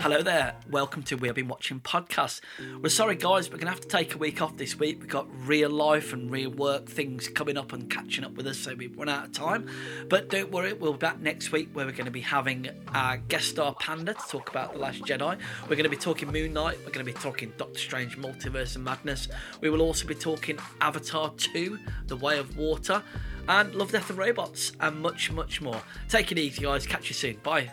Hello there. Welcome to We Have Been Watching podcast. We're sorry, guys, we're going to have to take a week off this week. We've got real life and real work things coming up and catching up with us, so we've run out of time. But don't worry, we'll be back next week where we're going to be having our guest star Panda to talk about The Last Jedi. We're going to be talking Moon Knight. We're going to be talking Doctor Strange Multiverse and Madness. We will also be talking Avatar 2 The Way of Water and Love, Death and Robots and much, much more. Take it easy, guys. Catch you soon. Bye.